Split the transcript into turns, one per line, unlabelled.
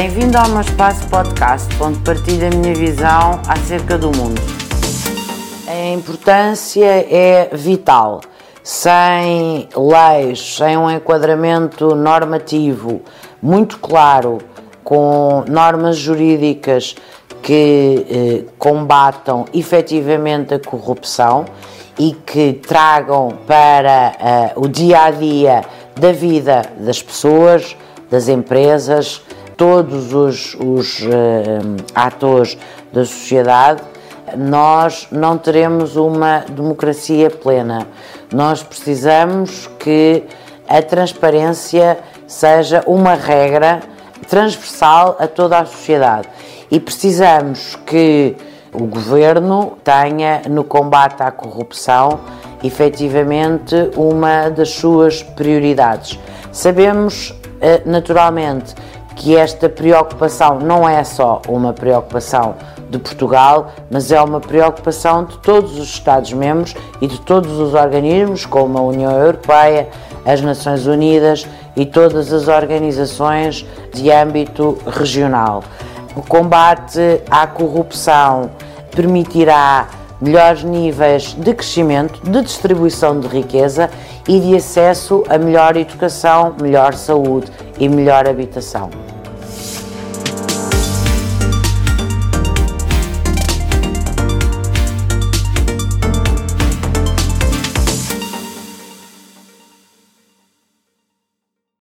Bem-vindo ao meu espaço podcast, onde partilho a minha visão acerca do mundo. A importância é vital. Sem leis, sem um enquadramento normativo muito claro, com normas jurídicas que eh, combatam efetivamente a corrupção e que tragam para uh, o dia a dia da vida das pessoas, das empresas, todos os, os uh, atores da sociedade, nós não teremos uma democracia plena. Nós precisamos que a transparência seja uma regra transversal a toda a sociedade e precisamos que o governo tenha no combate à corrupção efetivamente uma das suas prioridades. Sabemos eh, naturalmente que esta preocupação não é só uma preocupação de Portugal, mas é uma preocupação de todos os Estados-membros e de todos os organismos, como a União Europeia, as Nações Unidas e todas as organizações de âmbito regional. O combate à corrupção permitirá melhores níveis de crescimento, de distribuição de riqueza e de acesso a melhor educação, melhor saúde e melhor habitação.